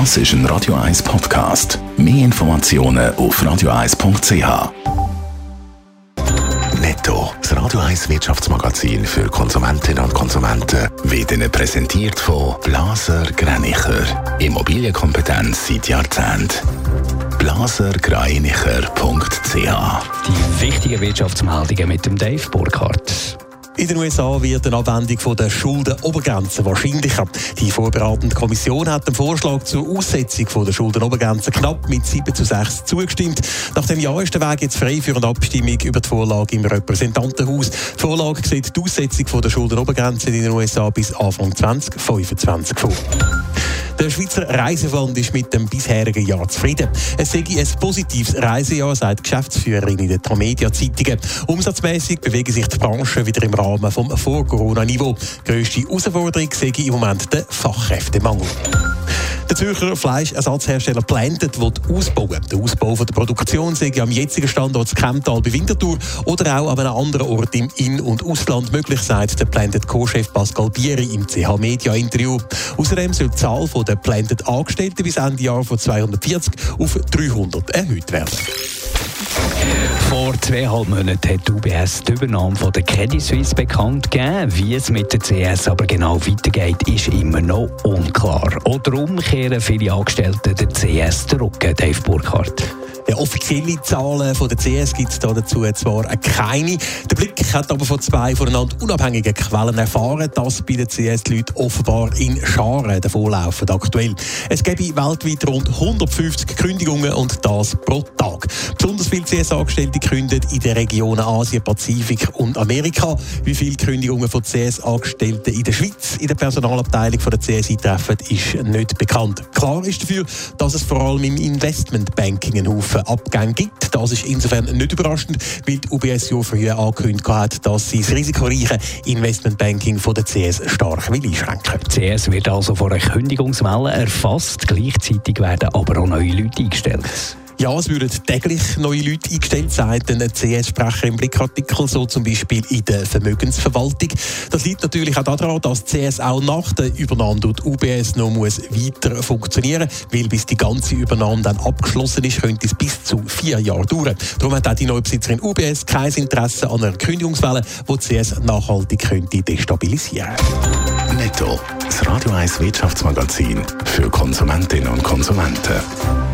Das ist ein Radio 1 Podcast. Mehr Informationen auf radio1.ch. Netto, das Radio 1 Wirtschaftsmagazin für Konsumentinnen und Konsumenten, wird Ihnen präsentiert von Blaser Greinicher. Immobilienkompetenz seit Jahrzehnten. blasergreinicher.ch Die wichtigen Wirtschaftsmeldungen mit dem Dave Burkhardt. In den USA wird eine Abwendung von der Schuldenobergrenze wahrscheinlicher. Die vorbereitende Kommission hat dem Vorschlag zur Aussetzung von der Schuldenobergrenze knapp mit 7 zu 6 zugestimmt. Nach dem Jahr ist der Weg jetzt frei für eine Abstimmung über die Vorlage im Repräsentantenhaus. Die Vorlage sieht die Aussetzung von der Schuldenobergrenze in den USA bis Anfang 2025 vor. Der Schweizer Reisefond ist mit dem bisherigen Jahr zufrieden. Es sei ein positives Reisejahr, sagt die Geschäftsführerin in den Tamedia-Zeitungen. Umsatzmäßig bewegen sich die Branchen wieder im Rahmen vom Vor-Corona-Niveau. Grösste Herausforderung sei im Moment der Fachkräftemangel. Der Zürcher Fleischersatzhersteller Planted will ausbauen. Der Ausbau der Produktion sei am jetzigen Standort Kemptal bei Winterthur oder auch an einem anderen Ort im In- und Ausland möglich, sagt der Planted Co-Chef Pascal Bieri im CH Media Interview. Außerdem soll die Zahl der Planted Angestellten bis Ende Jahr von 240 auf 300 erhöht werden. Vor zweieinhalb Monaten hat UBS die Übernahme von der Credit Suisse bekannt gegeben. Wie es mit der CS aber genau weitergeht, ist immer noch unklar. Oder umkehren viele Angestellte der CS zurück, Dave Burkhardt. Ja, offizielle Zahlen von der CS gibt es dazu zwar keine. Der Blick hat aber von zwei voneinander unabhängigen Quellen erfahren, dass bei der CS die Leute offenbar in Scharen davonlaufen aktuell. Es gäbe weltweit rund 150 Kündigungen und das pro Tag. Besonders viele CS-Angestellte kündigen in den Regionen Asien, Pazifik und Amerika. Wie viele Kündigungen von CS-Angestellten in der Schweiz in der Personalabteilung von der CS eintreffen, ist nicht bekannt. Klar ist dafür, dass es vor allem im Investmentbanking einen Haufen Abgänge gibt. Das ist insofern nicht überraschend, weil die UBS ja früher angekündigt hat, dass sie das risikoreiche Investmentbanking von der CS stark will einschränken Die CS wird also von einer Kündigungswelle erfasst. Gleichzeitig werden aber auch neue Leute eingestellt. Ja, es würden täglich neue Leute eingestellt, sagt ein CS-Sprecher im Blickartikel, so zum Beispiel in der Vermögensverwaltung. Das liegt natürlich auch daran, dass CS auch nach der Übernahme durch UBS noch muss weiter funktionieren weil bis die ganze Übernahme dann abgeschlossen ist, könnte es bis zu vier Jahre dauern. Darum hat auch die Neubesitzerin UBS kein Interesse an einer Kündigungswelle, die CS nachhaltig könnte destabilisieren Netto, das Radio 1 Wirtschaftsmagazin für Konsumentinnen und Konsumenten.